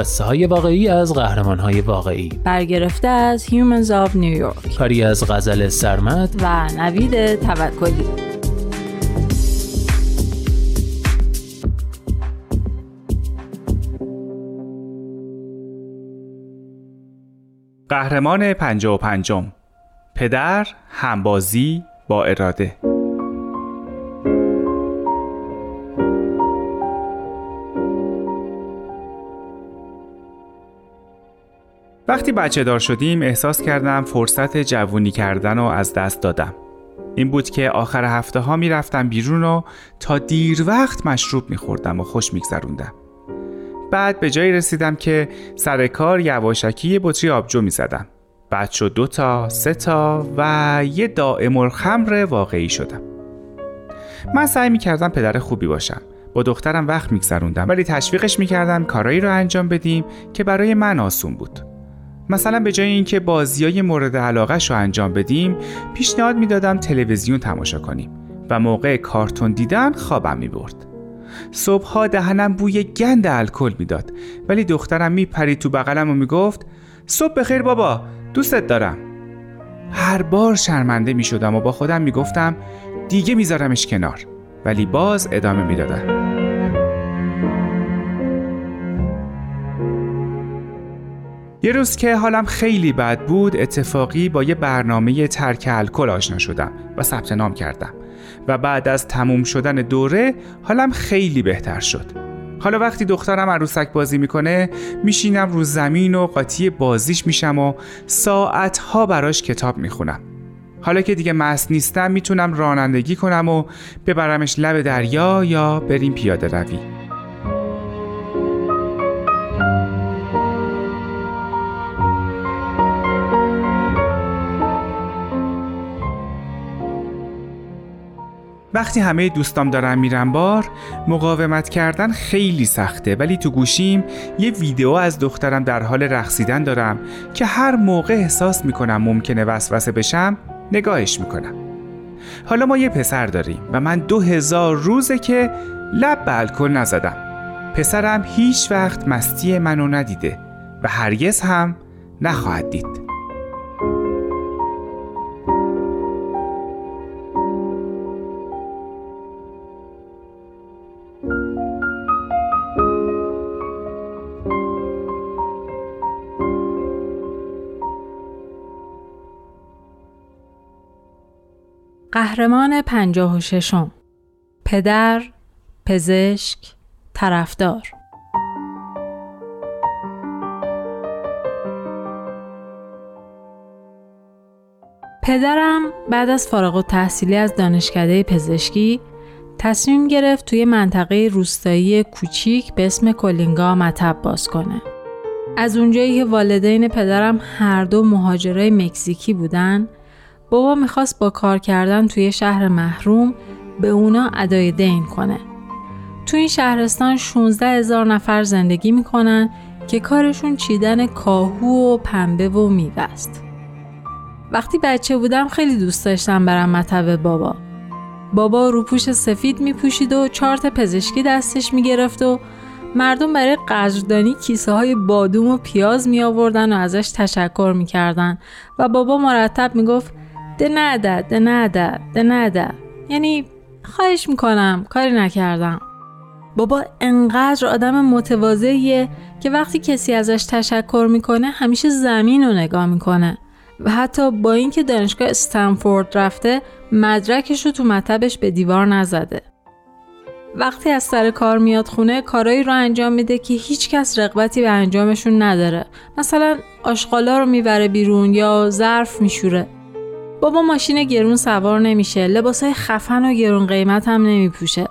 قصه های واقعی از قهرمان های واقعی. برگرفته از Humans of New York. کاری از غزل سرمد. و نوید توکلی. قهرمان پنجا و پنجم. پدر همبازی با اراده. وقتی بچه دار شدیم احساس کردم فرصت جوونی کردن رو از دست دادم. این بود که آخر هفته ها می‌رفتم بیرون و تا دیر وقت مشروب میخوردم و خوش میگذروندم. بعد به جایی رسیدم که سر کار یواشکی بطری آبجو می‌زدم. بعد شد دو تا، سه تا و یه دائم الخمر واقعی شدم. من سعی می‌کردم پدر خوبی باشم. با دخترم وقت میگذروندم ولی تشویقش می‌کردم کارایی رو انجام بدیم که برای من آسون بود. مثلا به جای اینکه بازیای مورد علاقه رو انجام بدیم پیشنهاد می‌دادم تلویزیون تماشا کنیم و موقع کارتون دیدن خوابم می برد صبحها دهنم بوی گند الکل می‌داد ولی دخترم میپرید تو بغلم و می‌گفت صبح بخیر بابا دوستت دارم. هر بار شرمنده می شدم و با خودم می گفتم دیگه میذارمش کنار. ولی باز ادامه می‌دادم. یه روز که حالم خیلی بد بود اتفاقی با یه برنامه ترک الکل آشنا شدم و ثبت نام کردم. و بعد از تموم شدن دوره حالم خیلی بهتر شد. حالا وقتی دخترم عروسک بازی می‌کنه میشینم رو زمین و قاطی بازیش میشم و ساعتها براش کتاب می‌خونم. حالا که دیگه مست نیستم می‌تونم رانندگی کنم و ببرمش لب دریا یا بریم پیاده روی. وقتی همه دوستام دارن میرن بار مقاومت کردن خیلی سخته. ولی تو گوشیم یه ویدیو از دخترم در حال رقصیدن دارم که هر موقع احساس می‌کنم ممکنه وسوسه بشم نگاهش می‌کنم. حالا ما یه پسر داریم و من دو هزار روزه که لب به الکل نزدم. پسرم هیچ وقت مستی منو ندیده و هرگز هم نخواهد دید. قهرمان پنجاه و ششم پدر، پزشک، طرفدار پدرم بعد از فارغ و تحصیلی از دانشکده پزشکی تصمیم گرفت توی منطقه روستایی کوچیک به اسم کلینگا مطب باز کنه. از اونجایی که والدین پدرم هر دو مهاجرای مکزیکی بودن، بابا می‌خواست با کار کردن توی شهر محروم به اونا ادای دین کنه. تو این شهرستان 16 هزار نفر زندگی می‌کنن که کارشون چیدن کاهو و پنبه و میوه است. وقتی بچه بودم خیلی دوست داشتم برم مطب بابا. بابا روپوش سفید میپوشید و چارت پزشکی دستش می‌گرفت و مردم برای قدردانی کیسه های بادوم و پیاز می آوردن و ازش تشکر می‌کردن و بابا مرتب می‌گفت ده نده ده نده ده نده یعنی خواهش می‌کنم کاری نکردم. بابا انقدر آدم متواضعیه که وقتی کسی ازش تشکر می‌کنه همیشه زمین رو نگاه می‌کنه. و حتی با اینکه دانشگاه استنفورد رفته مدرکش رو تو مطبش به دیوار نزده. وقتی از سر کار میاد خونه کارایی رو انجام میده که هیچ کس رغبتی به انجامشون نداره. مثلا آشغالا رو می‌بره بیرون یا ظرف میشوره. بابا ماشین گرون سوار نمیشه لباسای خفن و گرون قیمت هم نمیپوشه.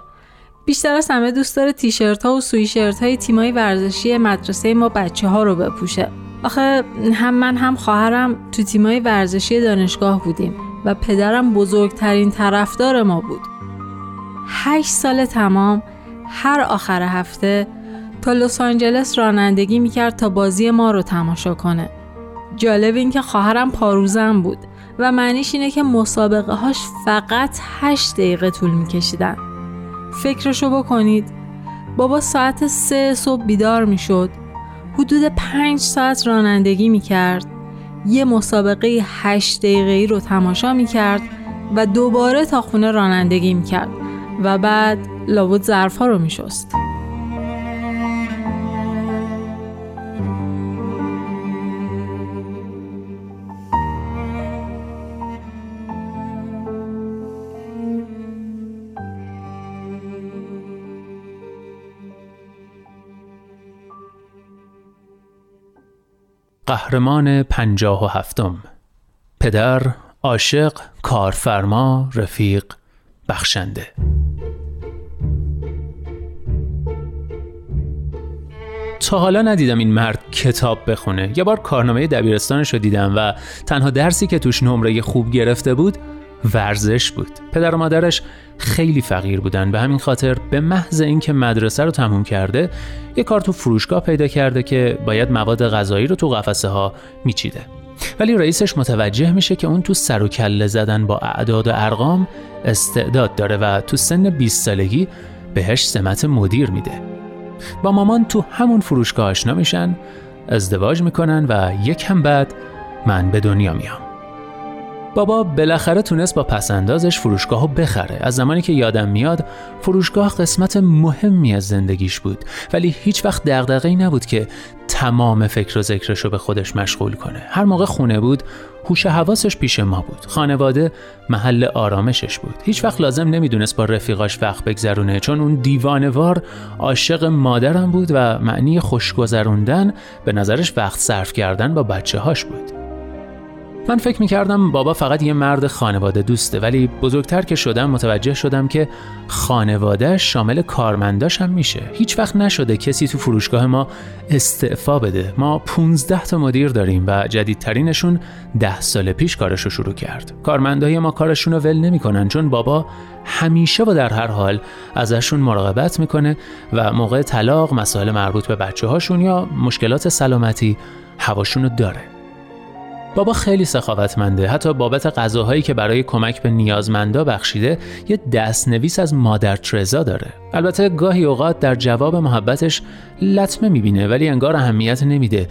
بیشتر از همه دوست داره تیشرت ها و سویشرت های تیمای ورزشی مدرسه ما بچه ها رو بپوشه. آخه هم من هم خواهرم تو تیمای ورزشی دانشگاه بودیم و پدرم بزرگترین طرفدار ما بود. هشت سال تمام هر آخر هفته تا لس آنجلس رانندگی می‌کرد تا بازی ما رو تماشا کنه. جالب این که خواهرم پاروزم بود. و معنیش اینه که مسابقه هاش فقط هشت دقیقه طول میکشیدن. فکرشو بکنید. بابا ساعت سه صبح بیدار می‌شد. حدود پنج ساعت رانندگی می‌کرد. یه مسابقه هشت دقیقه رو تماشا می‌کرد و دوباره تا خونه رانندگی می‌کرد و بعد لابد ظرفها رو میشست. قهرمان پنجاه و هفتم. پدر، عاشق، کارفرما، رفیق، بخشنده. تا حالا ندیدم این مرد کتاب بخونه. یه بار کارنامه دبیرستانش رو دیدم و تنها درسی که توش نمره خوب گرفته بود ورزش بود. پدر و مادرش خیلی فقیر بودن. به همین خاطر به محض اینکه مدرسه رو تموم کرده یه کار تو فروشگاه پیدا کرده که باید مواد غذایی رو تو قفسه ها میچیده. ولی رئیسش متوجه میشه که اون تو سر و کله زدن با اعداد و ارقام استعداد داره و تو سن 20 سالگی بهش سمت مدیر میده. با مامان تو همون فروشگاه آشنا میشن ازدواج می‌کنن و یک هم بعد من به دنیا میام. بابا بالاخره تونست با پسندازش فروشگاه رو بخره. از زمانی که یادم میاد فروشگاه قسمت مهمی از زندگیش بود. ولی هیچ وقت دغدغه‌ای نبود که تمام فکر و ذکرش رو به خودش مشغول کنه. هر موقع خونه بود هوش حواسش پیش ما بود. خانواده محل آرامشش بود. هیچ وقت لازم نمی‌دونست با رفیقاش وقت بگذرونه چون اون دیوانوار عاشق مادرم بود و معنی خوشگذروندن به نظرش وقت صرف کردن با بچه هاش بود. من فکر می‌کردم بابا فقط یه مرد خانواده دوسته ولی بزرگتر که شدم متوجه شدم که خانواده شامل کارمنداش هم میشه. هیچ وقت نشده کسی تو فروشگاه ما استعفا بده. ما 15 تا مدیر داریم و جدیدترینشون ده سال پیش کارش رو شروع کرد. کارمندای ما کارشون رو ول نمی‌کنن چون بابا همیشه و در هر حال ازشون مراقبت می‌کنه و موقع طلاق مسائل مربوط به بچه هاشون یا مشکلات سلامتی هواشون رو داره. بابا خیلی سخاوتمنده. حتی بابت غذاهایی که برای کمک به نیازمندا بخشیده یه دستنویس از مادر ترزا داره. البته گاهی اوقات در جواب محبتش لطمه می‌بینه ولی انگار اهمیت نمیده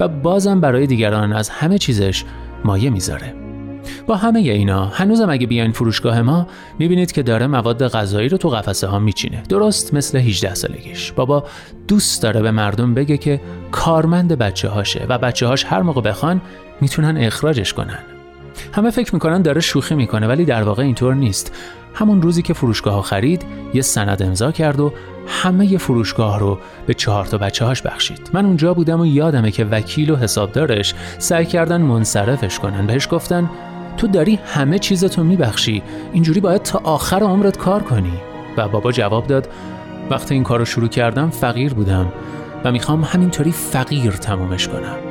و بازم برای دیگران از همه چیزش مایه می‌ذاره. با همه اینا هنوزم اگه بیاین فروشگاه ما می‌بینید که داره مواد غذایی رو تو قفسه ها میچینه. درست مثل 18 سالگیش. بابا دوست داره به مردم بگه که کارمند بچه هاشه و بچه هاش هر موقع بخوان می‌تونن اخراجش کنن. همه فکر می‌کنن داره شوخی می‌کنه ولی در واقع اینطور نیست. همون روزی که فروشگاه ها خرید یه سند امضا کرد و همه فروشگاه رو به چهار تا بچه هاش بخشید. من اونجا بودم و یادمه که وکیل و حسابدارش سعی کردن منصرفش کنن. بهش گفتن تو داری همه چیزتو میبخشی. اینجوری باید تا آخر عمرت کار کنی. و بابا جواب داد وقتی این کار رو شروع کردم فقیر بودم و می‌خوام همینطوری فقیر تمومش کنم.